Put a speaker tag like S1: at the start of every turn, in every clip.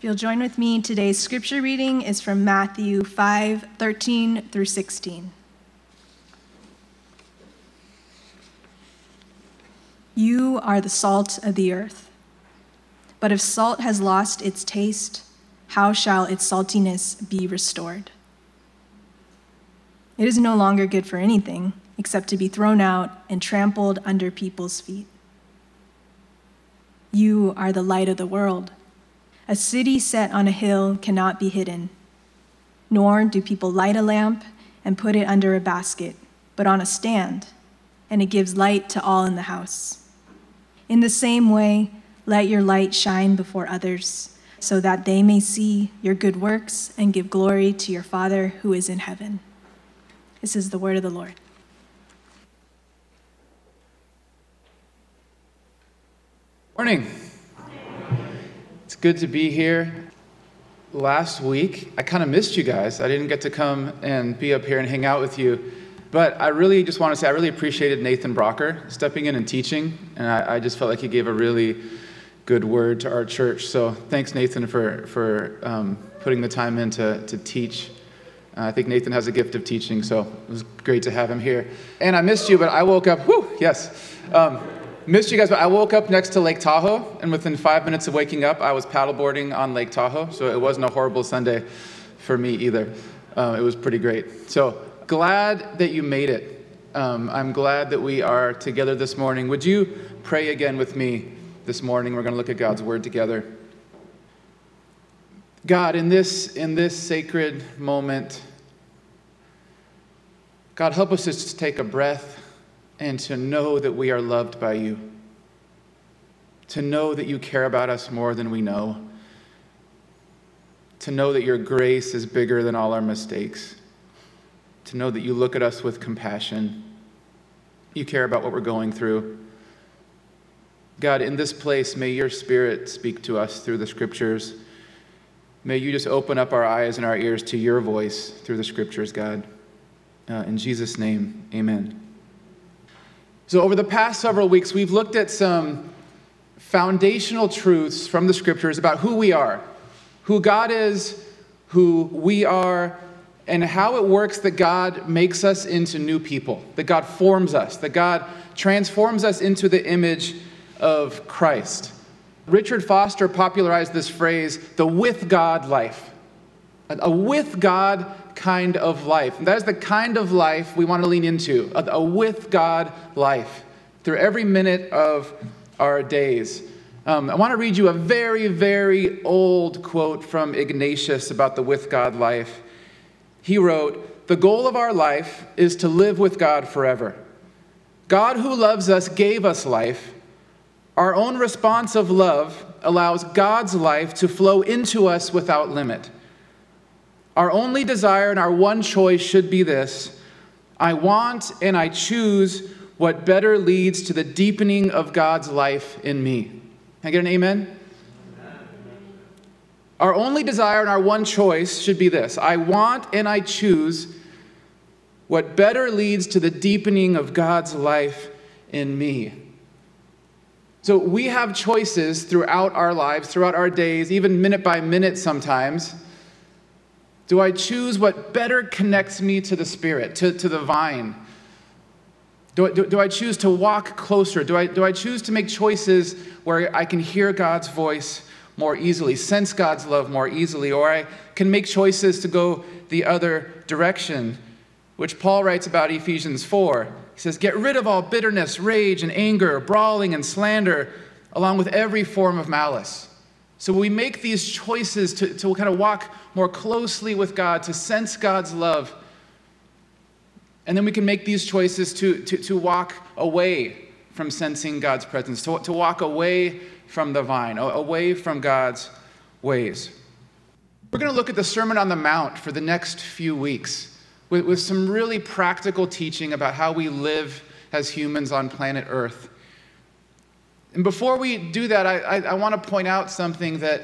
S1: If you'll join with me, today's scripture reading is from Matthew 5 13 through 16. You are the salt of the earth. But if salt has lost its taste, how shall its saltiness be restored? It is no longer good for anything except to be thrown out and trampled under people's feet. You are the light of the world. A city set on a hill cannot be hidden, nor do people light a lamp and put it under a basket, but on a stand, and it gives light to all in the house. In the same way, let your light shine before others, so that they may see your good works and give glory to your Father who is in heaven. This is the word of the Lord.
S2: Morning. It's good to be here. Last week, I kind of missed you guys. I didn't get to come and be up here and hang out with you. But I really just want to say I really appreciated Nathan Brocker stepping in and teaching. And I, I just felt like he gave a really good word to our church. So thanks, Nathan, for, for um, putting the time in to, to teach. Uh, I think Nathan has a gift of teaching, so it was great to have him here. And I missed you, but I woke up, whoo, yes. Um, Missed you guys, but I woke up next to Lake Tahoe, and within five minutes of waking up, I was paddleboarding on Lake Tahoe, so it wasn't a horrible Sunday for me either. Uh, it was pretty great. So glad that you made it. Um, I'm glad that we are together this morning. Would you pray again with me this morning? We're going to look at God's word together. God, in this, in this sacred moment, God, help us just take a breath and to know that we are loved by you, to know that you care about us more than we know, to know that your grace is bigger than all our mistakes, to know that you look at us with compassion, you care about what we're going through. God, in this place, may your spirit speak to us through the scriptures. May you just open up our eyes and our ears to your voice through the scriptures, God. Uh, in Jesus' name, amen. So, over the past several weeks, we've looked at some foundational truths from the scriptures about who we are, who God is, who we are, and how it works that God makes us into new people, that God forms us, that God transforms us into the image of Christ. Richard Foster popularized this phrase, the with God life. A with God kind of life. And that is the kind of life we want to lean into a, a with God life through every minute of our days. Um, I want to read you a very, very old quote from Ignatius about the with God life. He wrote, The goal of our life is to live with God forever. God, who loves us, gave us life. Our own response of love allows God's life to flow into us without limit. Our only desire and our one choice should be this I want and I choose what better leads to the deepening of God's life in me. Can I get an amen? Our only desire and our one choice should be this I want and I choose what better leads to the deepening of God's life in me. So we have choices throughout our lives, throughout our days, even minute by minute sometimes do I choose what better connects me to the Spirit, to, to the vine? Do I, do, do I choose to walk closer? Do I, do I choose to make choices where I can hear God's voice more easily, sense God's love more easily, or I can make choices to go the other direction, which Paul writes about Ephesians 4. He says, Get rid of all bitterness, rage, and anger, brawling, and slander, along with every form of malice. So we make these choices to, to kind of walk more closely with God, to sense God's love. And then we can make these choices to, to, to walk away from sensing God's presence, to, to walk away from the vine, away from God's ways. We're going to look at the Sermon on the Mount for the next few weeks with, with some really practical teaching about how we live as humans on planet Earth. And before we do that, I, I, I want to point out something that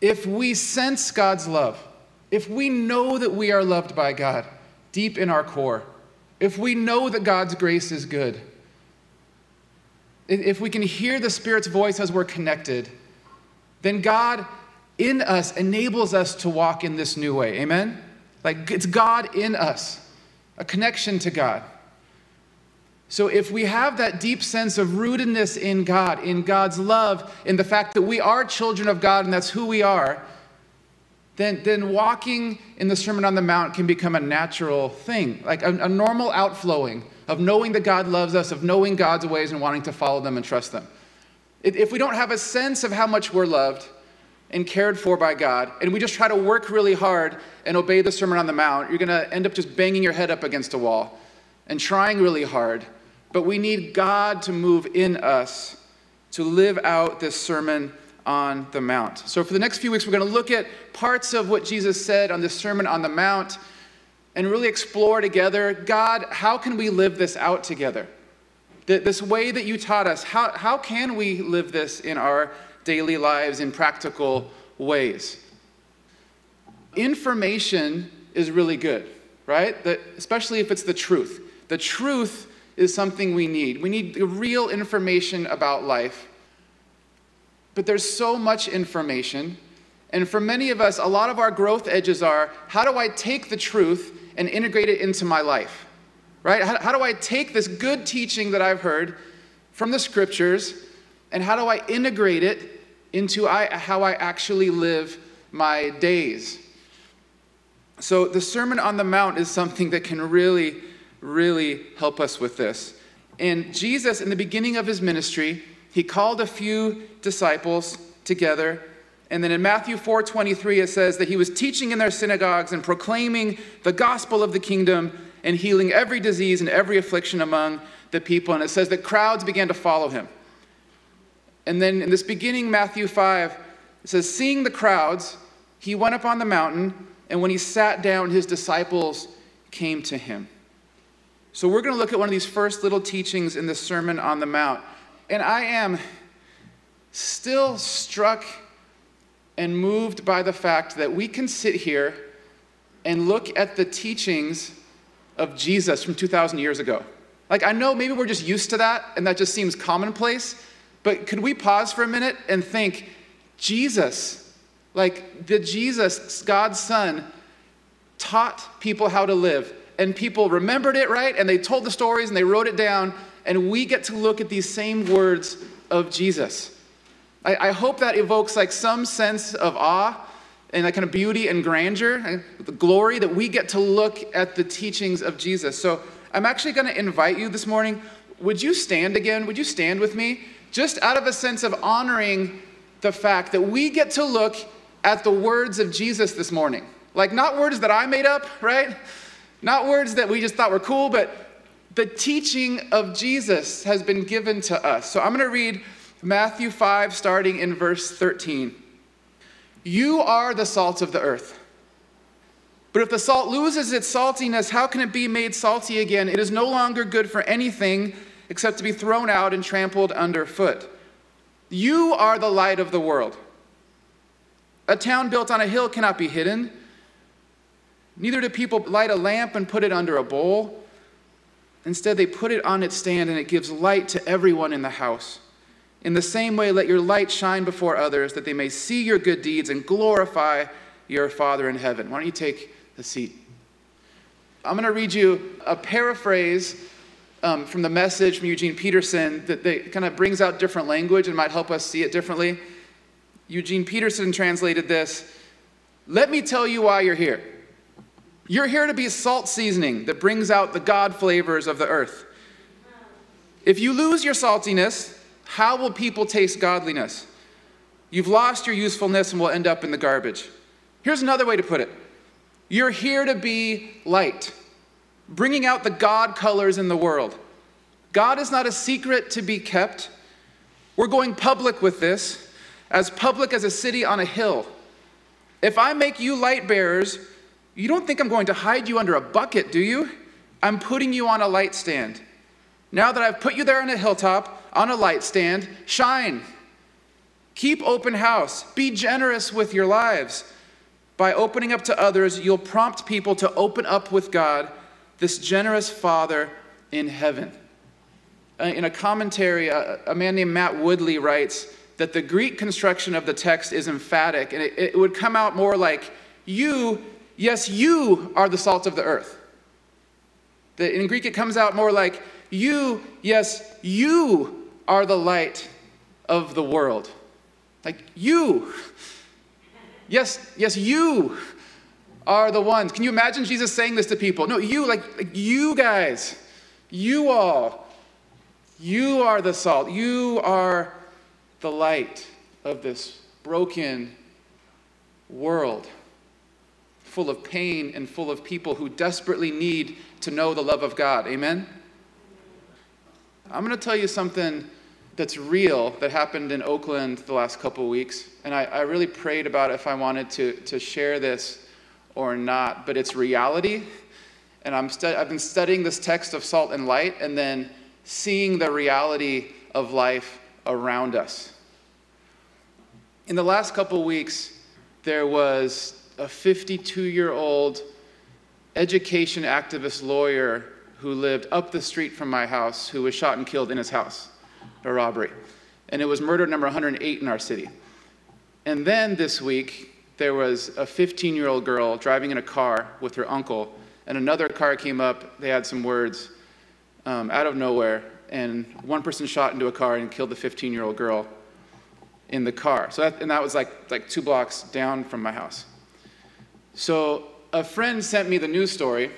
S2: if we sense God's love, if we know that we are loved by God deep in our core, if we know that God's grace is good, if we can hear the Spirit's voice as we're connected, then God in us enables us to walk in this new way. Amen? Like it's God in us, a connection to God. So if we have that deep sense of rootedness in God, in God's love, in the fact that we are children of God and that's who we are, then, then walking in the Sermon on the Mount can become a natural thing, like a, a normal outflowing of knowing that God loves us, of knowing God's ways and wanting to follow them and trust them. If we don't have a sense of how much we're loved and cared for by God, and we just try to work really hard and obey the Sermon on the Mount, you're going to end up just banging your head up against a wall and trying really hard. But we need God to move in us to live out this Sermon on the Mount. So, for the next few weeks, we're going to look at parts of what Jesus said on this Sermon on the Mount and really explore together God, how can we live this out together? This way that you taught us, how, how can we live this in our daily lives in practical ways? Information is really good, right? That, especially if it's the truth. The truth is something we need. We need real information about life. But there's so much information. And for many of us, a lot of our growth edges are how do I take the truth and integrate it into my life? Right? How, how do I take this good teaching that I've heard from the scriptures and how do I integrate it into I, how I actually live my days? So, the Sermon on the Mount is something that can really, really help us with this. And Jesus, in the beginning of his ministry, he called a few disciples together and then in Matthew 4:23 it says that he was teaching in their synagogues and proclaiming the gospel of the kingdom and healing every disease and every affliction among the people and it says that crowds began to follow him. And then in this beginning Matthew 5 it says seeing the crowds he went up on the mountain and when he sat down his disciples came to him. So we're going to look at one of these first little teachings in the Sermon on the Mount. And I am still struck and moved by the fact that we can sit here and look at the teachings of Jesus from 2,000 years ago. Like, I know maybe we're just used to that and that just seems commonplace, but could we pause for a minute and think, Jesus, like the Jesus, God's Son, taught people how to live, and people remembered it, right? And they told the stories and they wrote it down, and we get to look at these same words of Jesus. I, I hope that evokes like some sense of awe and that kind of beauty and grandeur, and the glory that we get to look at the teachings of Jesus. So I'm actually going to invite you this morning. Would you stand again? Would you stand with me? Just out of a sense of honoring the fact that we get to look at the words of Jesus this morning. Like, not words that I made up, right? Not words that we just thought were cool, but the teaching of Jesus has been given to us. So I'm going to read Matthew 5, starting in verse 13. You are the salt of the earth. But if the salt loses its saltiness, how can it be made salty again? It is no longer good for anything except to be thrown out and trampled underfoot. You are the light of the world. A town built on a hill cannot be hidden. Neither do people light a lamp and put it under a bowl. Instead, they put it on its stand and it gives light to everyone in the house. In the same way, let your light shine before others, that they may see your good deeds and glorify your Father in heaven. Why don't you take a seat? I'm going to read you a paraphrase um, from the message from Eugene Peterson that, that kind of brings out different language and might help us see it differently. Eugene Peterson translated this Let me tell you why you're here. You're here to be salt seasoning that brings out the God flavors of the earth. If you lose your saltiness, how will people taste godliness? You've lost your usefulness and will end up in the garbage. Here's another way to put it You're here to be light, bringing out the God colors in the world. God is not a secret to be kept. We're going public with this, as public as a city on a hill. If I make you light bearers, you don't think I'm going to hide you under a bucket, do you? I'm putting you on a light stand. Now that I've put you there on a hilltop, on a light stand, shine. Keep open house. Be generous with your lives. By opening up to others, you'll prompt people to open up with God, this generous Father in heaven. Uh, in a commentary, a, a man named Matt Woodley writes that the Greek construction of the text is emphatic, and it would come out more like, You, yes, you are the salt of the earth. in Greek, it comes out more like, You, yes, you are the light of the world. Like, you. Yes, yes, you are the ones. Can you imagine Jesus saying this to people? No, you, like, like you guys, you all, you are the salt. You are the light of this broken world full of pain and full of people who desperately need to know the love of God. Amen? I'm going to tell you something that's real that happened in Oakland the last couple weeks. And I, I really prayed about if I wanted to, to share this or not, but it's reality. And I'm stu- I've been studying this text of salt and light and then seeing the reality of life around us. In the last couple weeks, there was a 52 year old education activist lawyer who lived up the street from my house who was shot and killed in his house, a robbery. And it was murder number 108 in our city. And then this week, there was a 15 year old girl driving in a car with her uncle, and another car came up. They had some words um, out of nowhere, and one person shot into a car and killed the 15 year old girl in the car. So that, and that was like, like two blocks down from my house. So a friend sent me the news story,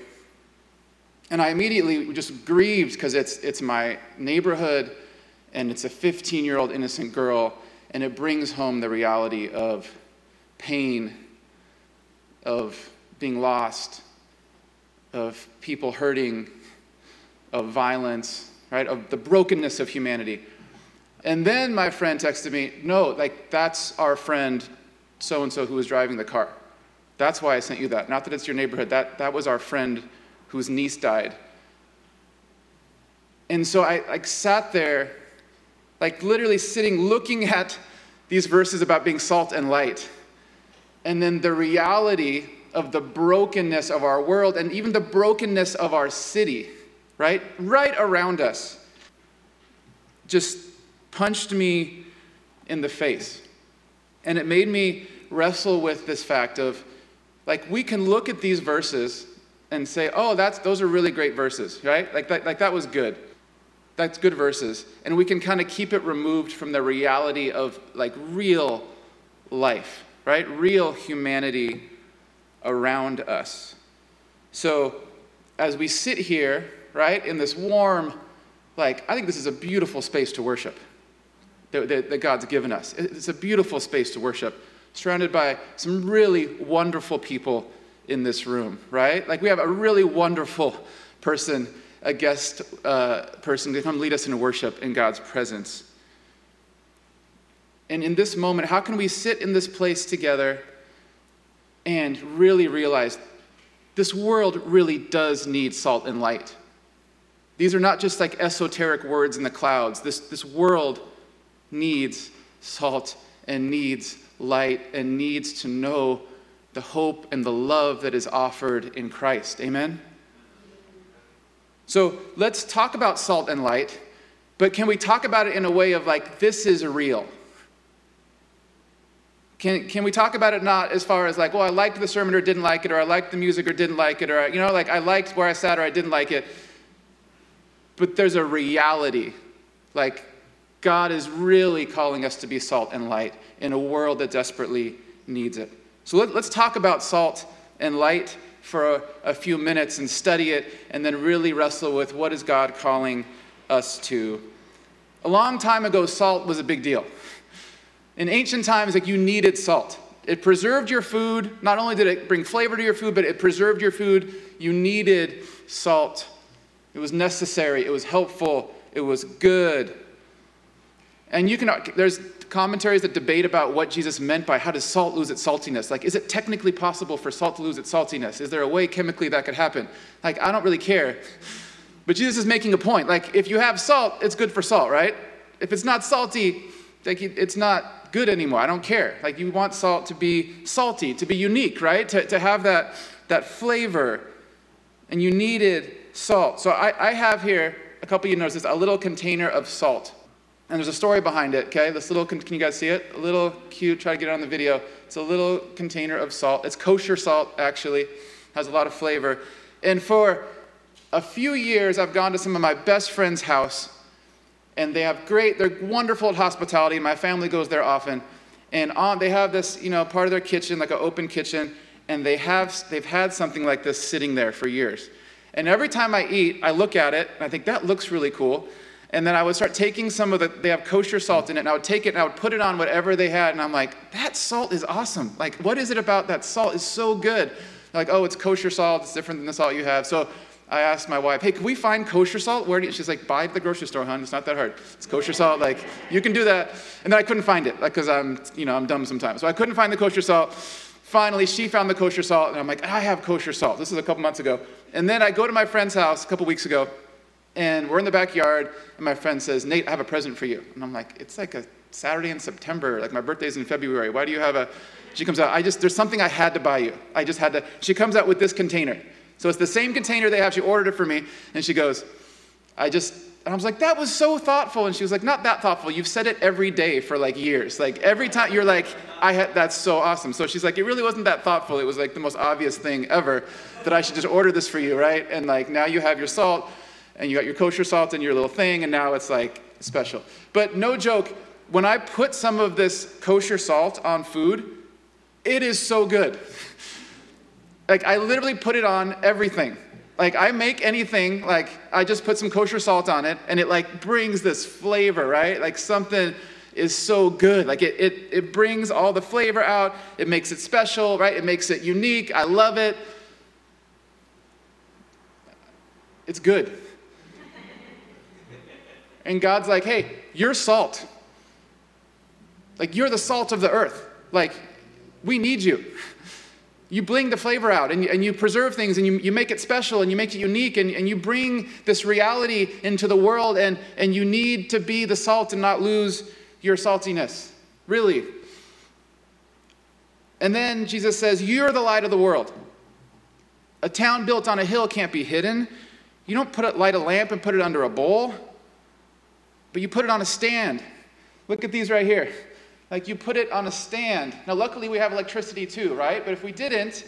S2: and I immediately just grieved because it's, it's my neighborhood and it's a 15 year old innocent girl, and it brings home the reality of pain, of being lost, of people hurting, of violence, right? Of the brokenness of humanity. And then my friend texted me, no, like that's our friend so and so who was driving the car. That's why I sent you that. Not that it's your neighborhood. That, that was our friend whose niece died. And so I like sat there, like literally sitting, looking at these verses about being salt and light. And then the reality of the brokenness of our world and even the brokenness of our city, right? Right around us. Just punched me in the face. And it made me wrestle with this fact of like we can look at these verses and say, oh, that's, those are really great verses, right? Like that, like that was good. That's good verses. And we can kind of keep it removed from the reality of like real life, right? Real humanity around us. So as we sit here, right, in this warm, like, I think this is a beautiful space to worship that, that, that God's given us. It's a beautiful space to worship, surrounded by some really wonderful people in this room, right? Like we have a really wonderful person, a guest uh, person to come lead us in worship in God's presence. And in this moment, how can we sit in this place together and really realize this world really does need salt and light? These are not just like esoteric words in the clouds. This, this world needs salt and needs light and needs to know the hope and the love that is offered in Christ. Amen? So let's talk about salt and light, but can we talk about it in a way of like, this is real? Can, can we talk about it not as far as like, well, I liked the sermon or didn't like it, or I liked the music or didn't like it, or, you know, like I liked where I sat or I didn't like it. But there's a reality. Like, God is really calling us to be salt and light in a world that desperately needs it. So let, us talk about salt and light for a, a few minutes and study it and then really wrestle with what is God calling us to. A long time ago, salt was a big deal. In ancient times, like you needed salt. It preserved your food. Not only did it bring flavor to your food, but it preserved your food. You needed salt. It was necessary, it was helpful, it was good. And you can, there's commentaries that debate about what Jesus meant by how does salt lose its saltiness? Like, is it technically possible for salt to lose its saltiness? Is there a way chemically that could happen? Like, I don't really care. But Jesus is making a point. Like, if you have salt, it's good for salt, right? If it's not salty, like, it's not good anymore. I don't care. Like, you want salt to be salty, to be unique, right? To, to have that, that flavor. And you needed salt. So I, I have here, a couple of you notices, a little container of salt. And there's a story behind it, okay? This little, can you guys see it? A little cute, try to get it on the video. It's a little container of salt. It's kosher salt, actually, has a lot of flavor. And for a few years, I've gone to some of my best friends' house, and they have great, they're wonderful at hospitality. My family goes there often. And on, they have this, you know, part of their kitchen, like an open kitchen, and they have, they've had something like this sitting there for years. And every time I eat, I look at it, and I think that looks really cool. And then I would start taking some of the, they have kosher salt in it, and I would take it and I would put it on whatever they had. And I'm like, that salt is awesome. Like, what is it about that salt is so good? They're like, oh, it's kosher salt. It's different than the salt you have. So I asked my wife, hey, can we find kosher salt? Where do you? She's like, buy at the grocery store, hon. It's not that hard. It's kosher salt. Like, you can do that. And then I couldn't find it because I'm, you know, I'm dumb sometimes. So I couldn't find the kosher salt. Finally, she found the kosher salt, and I'm like, I have kosher salt. This is a couple months ago. And then I go to my friend's house a couple weeks ago, and we're in the backyard, and my friend says, Nate, I have a present for you. And I'm like, it's like a Saturday in September. Like, my birthday's in February. Why do you have a. She comes out, I just, there's something I had to buy you. I just had to. She comes out with this container. So it's the same container they have. She ordered it for me, and she goes, I just, and I was like, that was so thoughtful. And she was like, not that thoughtful. You've said it every day for like years. Like every time you're like, I had, that's so awesome. So she's like, it really wasn't that thoughtful. It was like the most obvious thing ever that I should just order this for you, right? And like now you have your salt and you got your kosher salt and your little thing, and now it's like special. But no joke, when I put some of this kosher salt on food, it is so good. like I literally put it on everything. Like I make anything, like I just put some kosher salt on it and it like brings this flavor, right? Like something is so good. Like it, it, it brings all the flavor out. It makes it special, right? It makes it unique. I love it. It's good. And God's like, hey, you're salt. Like you're the salt of the earth. Like we need you you bring the flavor out and and you preserve things and you, you make it special and you make it unique and, and you bring this reality into the world and, and you need to be the salt and not lose your saltiness. Really. And then Jesus says, You're the light of the world. A town built on a hill can't be hidden. You don't put it, light a lamp and put it under a bowl, but you put it on a stand. Look at these right here. Like you put it on a stand. Now, luckily, we have electricity too, right? But if we didn't,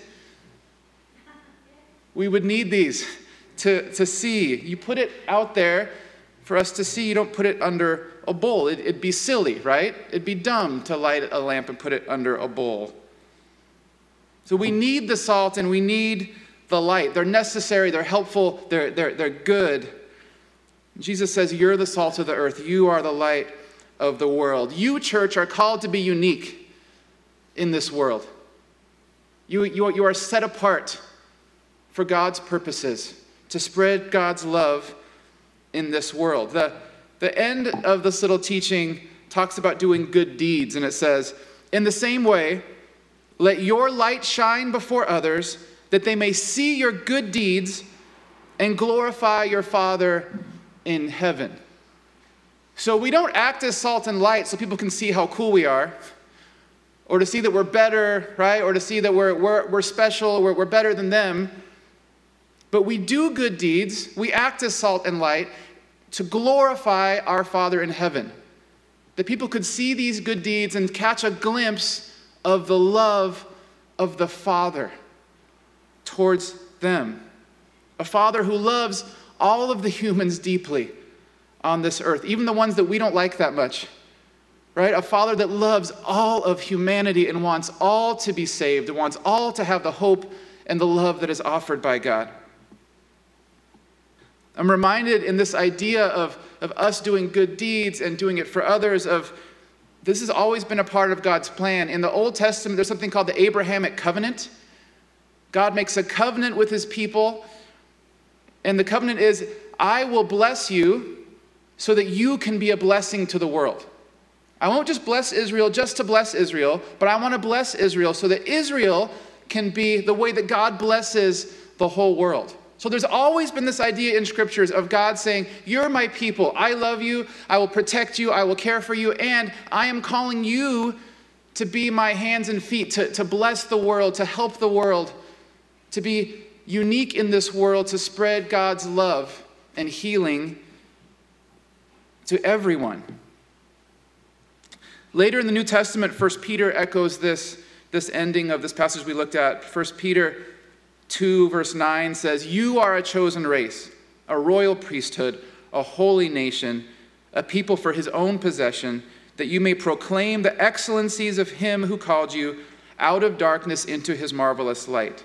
S2: we would need these to, to see. You put it out there for us to see. You don't put it under a bowl. It, it'd be silly, right? It'd be dumb to light a lamp and put it under a bowl. So we need the salt and we need the light. They're necessary, they're helpful, they're, they're, they're good. Jesus says, You're the salt of the earth, you are the light of the world. You, church, are called to be unique in this world. You, you, you are set apart for God's purposes, to spread God's love in this world. The, the end of this little teaching talks about doing good deeds, and it says, In the same way, let your light shine before others, that they may see your good deeds and glorify your Father in heaven. So we don't act as salt and light so people can see how cool we are, or to see that we're better, right? Or to see that we're, we're, we're special, we're, we're better than them. But we do good deeds, we act as salt and light to glorify our Father in heaven. That people could see these good deeds and catch a glimpse of the love of the Father towards them. A Father who loves all of the humans deeply on this earth, even the ones that we don't like that much. Right? A father that loves all of humanity and wants all to be saved and wants all to have the hope and the love that is offered by God. I'm reminded in this idea of, of us doing good deeds and doing it for others of this has always been a part of God's plan. In the Old Testament, there's something called the Abrahamic covenant. God makes a covenant with his people, and the covenant is I will bless you so that you can be a blessing to the world. I won't just bless Israel just to bless Israel, but I want to bless Israel so that Israel can be the way that God blesses the whole world. So there's always been this idea in scriptures of God saying, You're my people. I love you. I will protect you. I will care for you. And I am calling you to be my hands and feet, to, to bless the world, to help the world, to be unique in this world, to spread God's love and healing to everyone. Later in the New Testament, 1 Peter echoes this, this ending of this passage we looked at. 1 Peter 2, verse 9 says, You are a chosen race, a royal priesthood, a holy nation, a people for his own possession, that you may proclaim the excellencies of him who called you out of darkness into his marvelous light.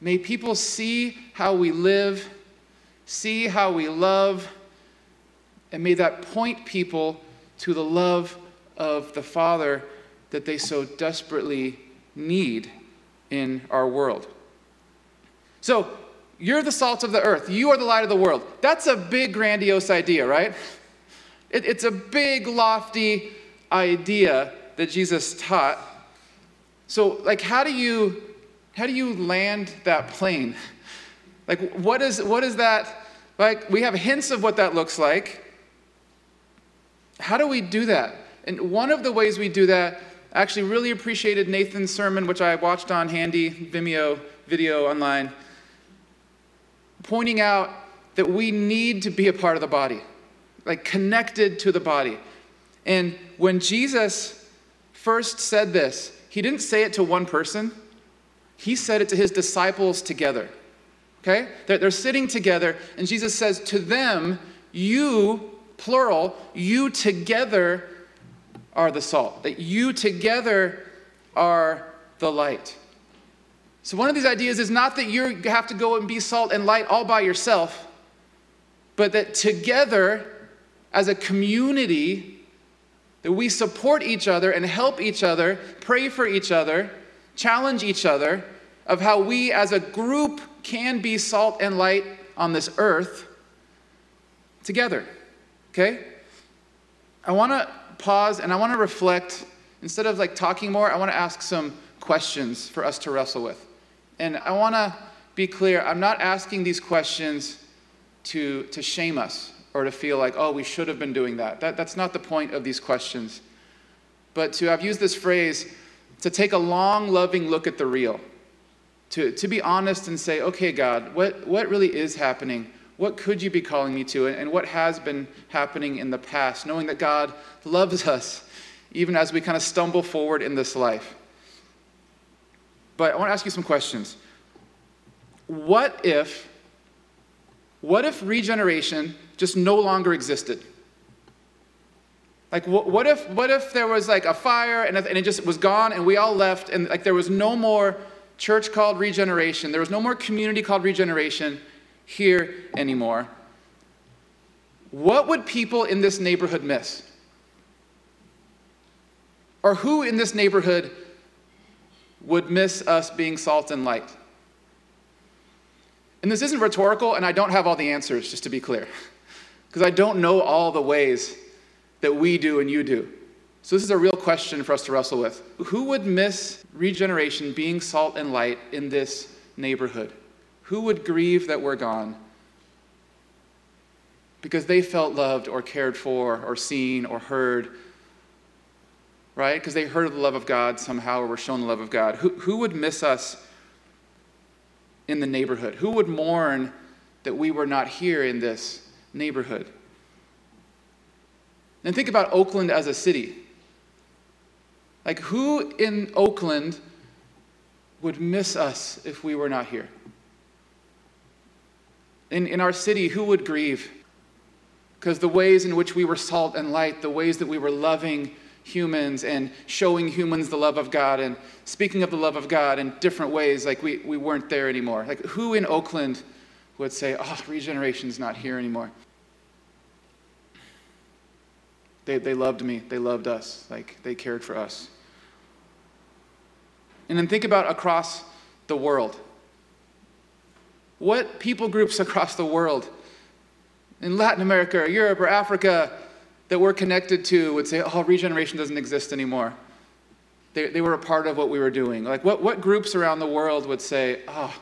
S2: May people see how we live, see how we love, and may that point people to the love of the Father that they so desperately need in our world. So, you're the salt of the earth. You are the light of the world. That's a big, grandiose idea, right? It, it's a big, lofty idea that Jesus taught. So, like, how do you how do you land that plane? Like, what is what is that? Like, we have hints of what that looks like. How do we do that? And one of the ways we do that, I actually really appreciated Nathan's sermon, which I watched on Handy Vimeo video online, pointing out that we need to be a part of the body, like connected to the body. And when Jesus first said this, he didn't say it to one person, he said it to his disciples together. Okay? They're, they're sitting together, and Jesus says to them, You, plural, you together are the salt, that you together are the light. So, one of these ideas is not that you have to go and be salt and light all by yourself, but that together, as a community, that we support each other and help each other, pray for each other, challenge each other of how we as a group can be salt and light on this earth together. Okay? I want to pause and I want to reflect. Instead of like talking more, I want to ask some questions for us to wrestle with. And I want to be clear I'm not asking these questions to, to shame us or to feel like, oh, we should have been doing that. that. That's not the point of these questions. But to, I've used this phrase, to take a long, loving look at the real. To, to be honest and say, okay, God, what, what really is happening? What could you be calling me to? And what has been happening in the past? Knowing that God loves us even as we kind of stumble forward in this life. But I want to ask you some questions. What if, what if regeneration just no longer existed? Like, what if, what if there was like a fire and, and it just was gone and we all left and like there was no more church called regeneration, there was no more community called regeneration here anymore? What would people in this neighborhood miss? Or who in this neighborhood would miss us being salt and light? And this isn't rhetorical, and I don't have all the answers, just to be clear, because I don't know all the ways that we do and you do. So, this is a real question for us to wrestle with. Who would miss regeneration being salt and light in this neighborhood? Who would grieve that we're gone? Because they felt loved or cared for or seen or heard right? Because they heard of the love of God somehow or were shown the love of God. Who, who would miss us in the neighborhood? Who would mourn that we were not here in this neighborhood? And think about Oakland as a city. Like, who in Oakland would miss us if we were not here? In, in our city, who would grieve? Because the ways in which we were salt and light, the ways that we were loving humans and showing humans the love of God and speaking of the love of God in different ways, like we, we weren't there anymore. Like, who in Oakland would say, oh, regeneration's not here anymore? They, they loved me, they loved us, like, they cared for us. And then think about across the world. What people groups across the world, in Latin America or Europe or Africa, that we're connected to would say, oh, regeneration doesn't exist anymore. they, they were a part of what we were doing. Like, what, what groups around the world would say, oh,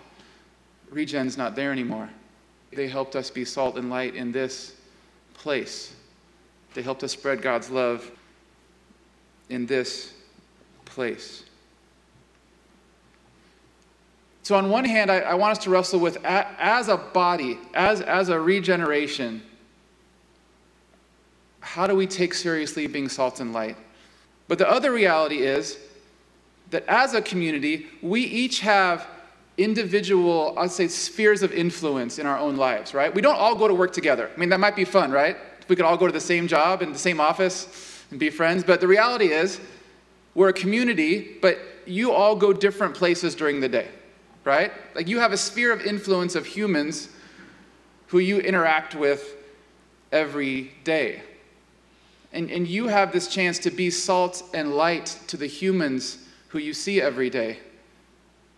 S2: Regen's not there anymore? They helped us be salt and light in this place. They helped us spread God's love in this place. So, on one hand, I, I want us to wrestle with as a body, as, as a regeneration, how do we take seriously being salt and light? But the other reality is that as a community, we each have individual, I'd say, spheres of influence in our own lives, right? We don't all go to work together. I mean, that might be fun, right? We could all go to the same job and the same office and be friends. But the reality is, we're a community, but you all go different places during the day, right? Like you have a sphere of influence of humans who you interact with every day. And, and you have this chance to be salt and light to the humans who you see every day.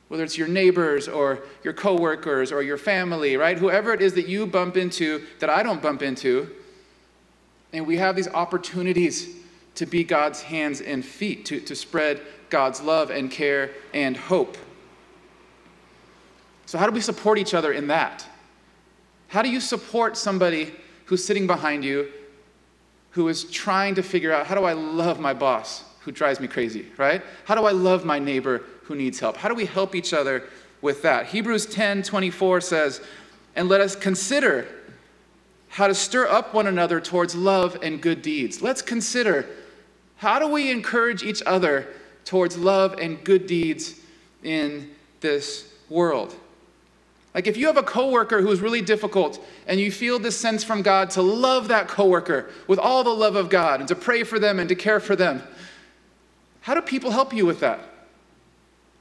S2: Whether it's your neighbors or your coworkers or your family, right? Whoever it is that you bump into that I don't bump into. And we have these opportunities to be God's hands and feet, to, to spread God's love and care and hope. So, how do we support each other in that? How do you support somebody who's sitting behind you who is trying to figure out how do I love my boss who drives me crazy, right? How do I love my neighbor who needs help? How do we help each other with that? Hebrews 10 24 says, And let us consider how to stir up one another towards love and good deeds. Let's consider how do we encourage each other towards love and good deeds in this world? Like if you have a coworker who's really difficult and you feel this sense from God to love that coworker with all the love of God and to pray for them and to care for them, how do people help you with that?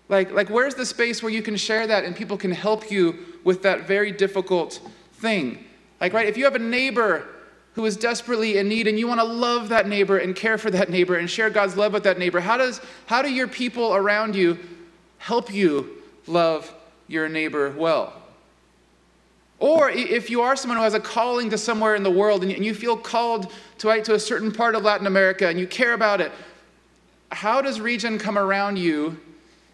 S2: Like, like where's the space where you can share that and people can help you with that very difficult thing? Like, right, if you have a neighbor who is desperately in need and you want to love that neighbor and care for that neighbor and share God's love with that neighbor, how, does, how do your people around you help you love your neighbor well? Or if you are someone who has a calling to somewhere in the world and you feel called to, right, to a certain part of Latin America and you care about it, how does Regen come around you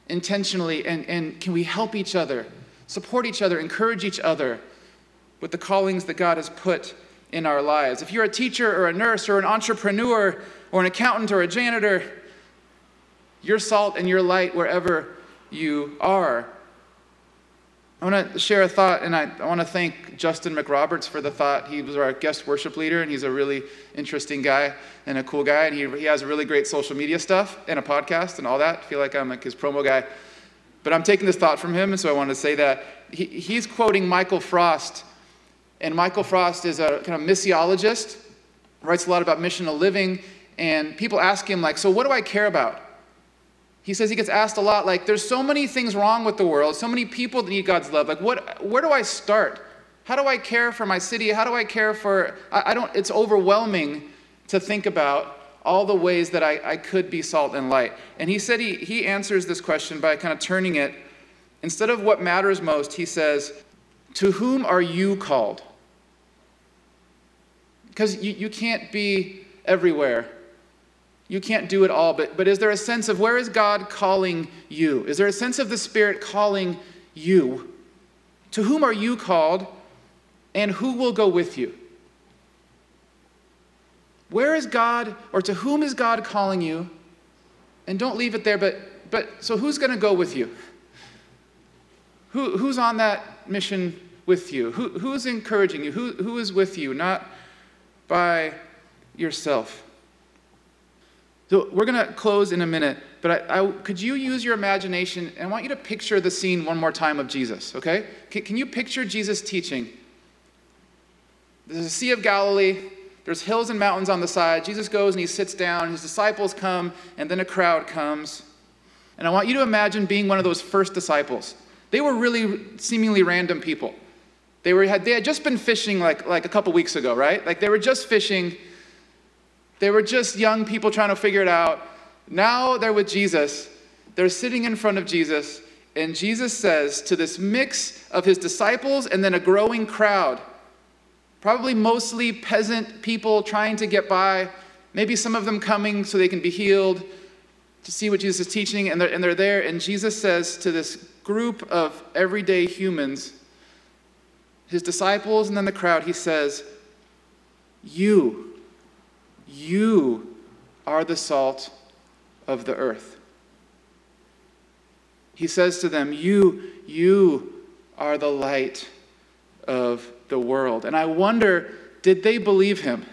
S2: intentionally and, and can we help each other, support each other, encourage each other with the callings that God has put in our lives? If you're a teacher or a nurse or an entrepreneur or an accountant or a janitor, you're salt and you're light wherever you are. I want to share a thought, and I, I want to thank Justin McRoberts for the thought. He was our guest worship leader, and he's a really interesting guy and a cool guy. And he, he has really great social media stuff and a podcast and all that. I feel like I'm like his promo guy. But I'm taking this thought from him, and so I want to say that. He, he's quoting Michael Frost, and Michael Frost is a kind of missiologist, writes a lot about missional living, and people ask him, like, so what do I care about? he says he gets asked a lot like there's so many things wrong with the world so many people that need god's love. Like what where do i start? How do i care for my city? How do i care for i, I don't it's overwhelming to think about all the ways that I, I could be salt and light. And he said he, he answers this question by kind of turning it. Instead of what matters most he says to whom are you called because you, you can't be everywhere you can't do it all, but, but is there a sense of where is God calling you? Is there a sense of the Spirit calling you? To whom are you called, and who will go with you? Where is God, or to whom is God calling you? And don't leave it there, but, but so who's going to go with you? Who, who's on that mission with you? Who, who's encouraging you? Who, who is with you? Not by yourself. So we're going to close in a minute, but I, I, could you use your imagination? And I want you to picture the scene one more time of Jesus, okay? Can, can you picture Jesus teaching? There's a Sea of Galilee. There's hills and mountains on the side. Jesus goes and he sits down. His disciples come, and then a crowd comes. And I want you to imagine being one of those first disciples. They were really seemingly random people. They, were, had, they had just been fishing like, like a couple weeks ago, right? Like they were just fishing they were just young people trying to figure it out. Now they're with Jesus. They're sitting in front of Jesus, and Jesus says to this mix of his disciples and then a growing crowd, probably mostly peasant people trying to get by, maybe some of them coming so they can be healed, to see what Jesus is teaching, and they're, and they're there, and Jesus says to this group of everyday humans, his disciples, and then the crowd, he says, You, you are the salt of the earth. He says to them, You, you are the light of the world. And I wonder, did they believe him?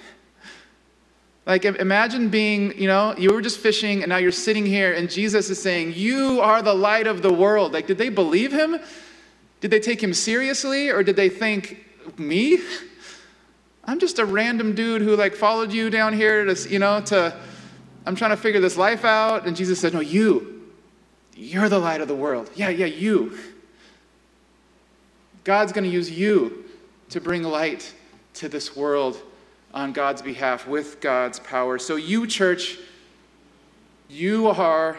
S2: Like, imagine being, you know, you were just fishing and now you're sitting here and Jesus is saying, You are the light of the world. Like, did they believe him? Did they take him seriously or did they think, Me? I'm just a random dude who, like, followed you down here to, you know, to, I'm trying to figure this life out. And Jesus said, No, you. You're the light of the world. Yeah, yeah, you. God's going to use you to bring light to this world on God's behalf with God's power. So, you, church, you are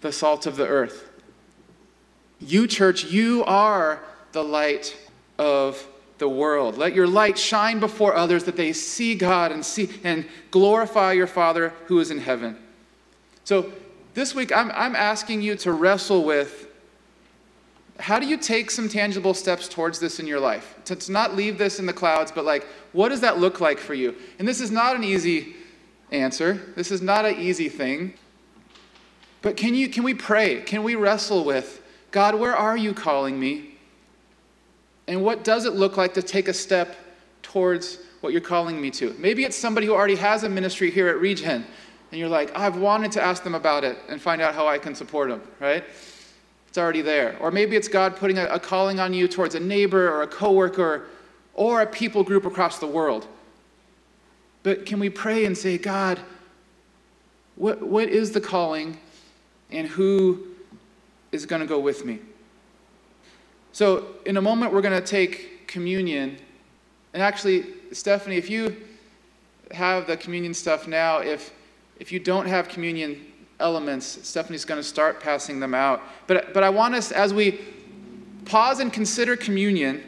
S2: the salt of the earth. You, church, you are the light of the world. Let your light shine before others that they see God and see and glorify your Father who is in heaven. So, this week I'm, I'm asking you to wrestle with how do you take some tangible steps towards this in your life? To, to, not leave this in the clouds, but like, what does that look like for you? And this is not an easy answer. This is not an easy thing. But can you can we pray? Can we wrestle with God, where are you calling me? And what does it look like to take a step towards what you're calling me to? Maybe it's somebody who already has a ministry here at Regen, and you're like, I've wanted to ask them about it and find out how I can support them, right? It's already there. Or maybe it's God putting a, a calling on you towards a neighbor or a coworker or a people group across the world. But can we pray and say, God, what, what is the calling and who is going to go with me? So, in a moment, we're going to take communion. And actually, Stephanie, if you have the communion stuff now, if, if you don't have communion, elements. Stephanie's going to start passing them out. But, but I want us, as we pause and consider communion,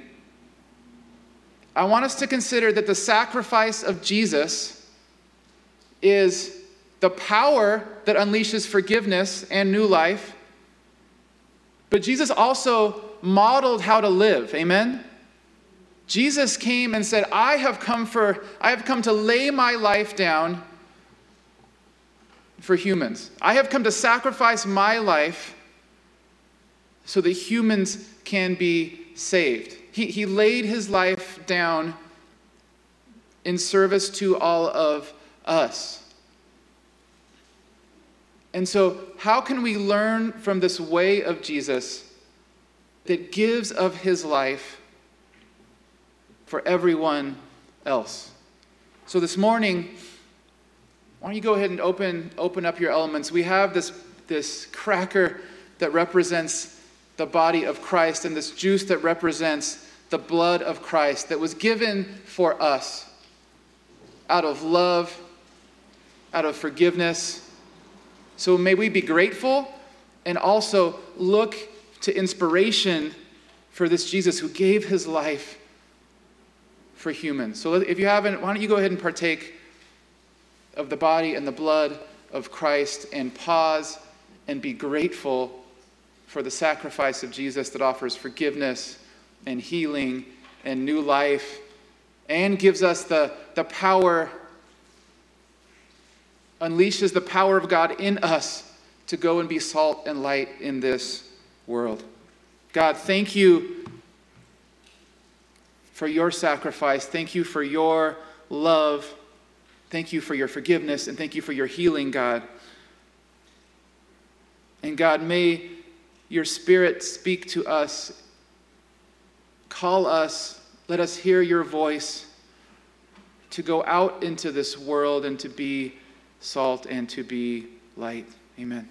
S2: I want us to consider that the sacrifice of Jesus is the power that unleashes forgiveness and new life. But Jesus also modeled how to live. Amen? Jesus came and said, I have come for I have come to lay my life down for humans. I have come to sacrifice my life so that humans can be saved. He, he laid his life down in service to all of us. And so, how can we learn from this way of Jesus that gives of his life for everyone else? So, this morning, why don't you go ahead and open, open up your elements? We have this, this cracker that represents the body of Christ and this juice that represents the blood of Christ that was given for us out of love, out of forgiveness. So may we be grateful and also look to inspiration for this Jesus who gave his life for humans. So if you haven't, why don't you go ahead and partake of the body and the blood of Christ and pause and be grateful for the sacrifice of Jesus that offers forgiveness and healing and new life and gives us the, the power, unleashes the power of God in us to go and be salt and light in this world. God, thank you for your sacrifice. Thank you for your love. Thank you for your forgiveness and thank you for your healing, God. And God, may your Spirit speak to us, call us, let us hear your voice to go out into this world and to be salt and to be light. Amen.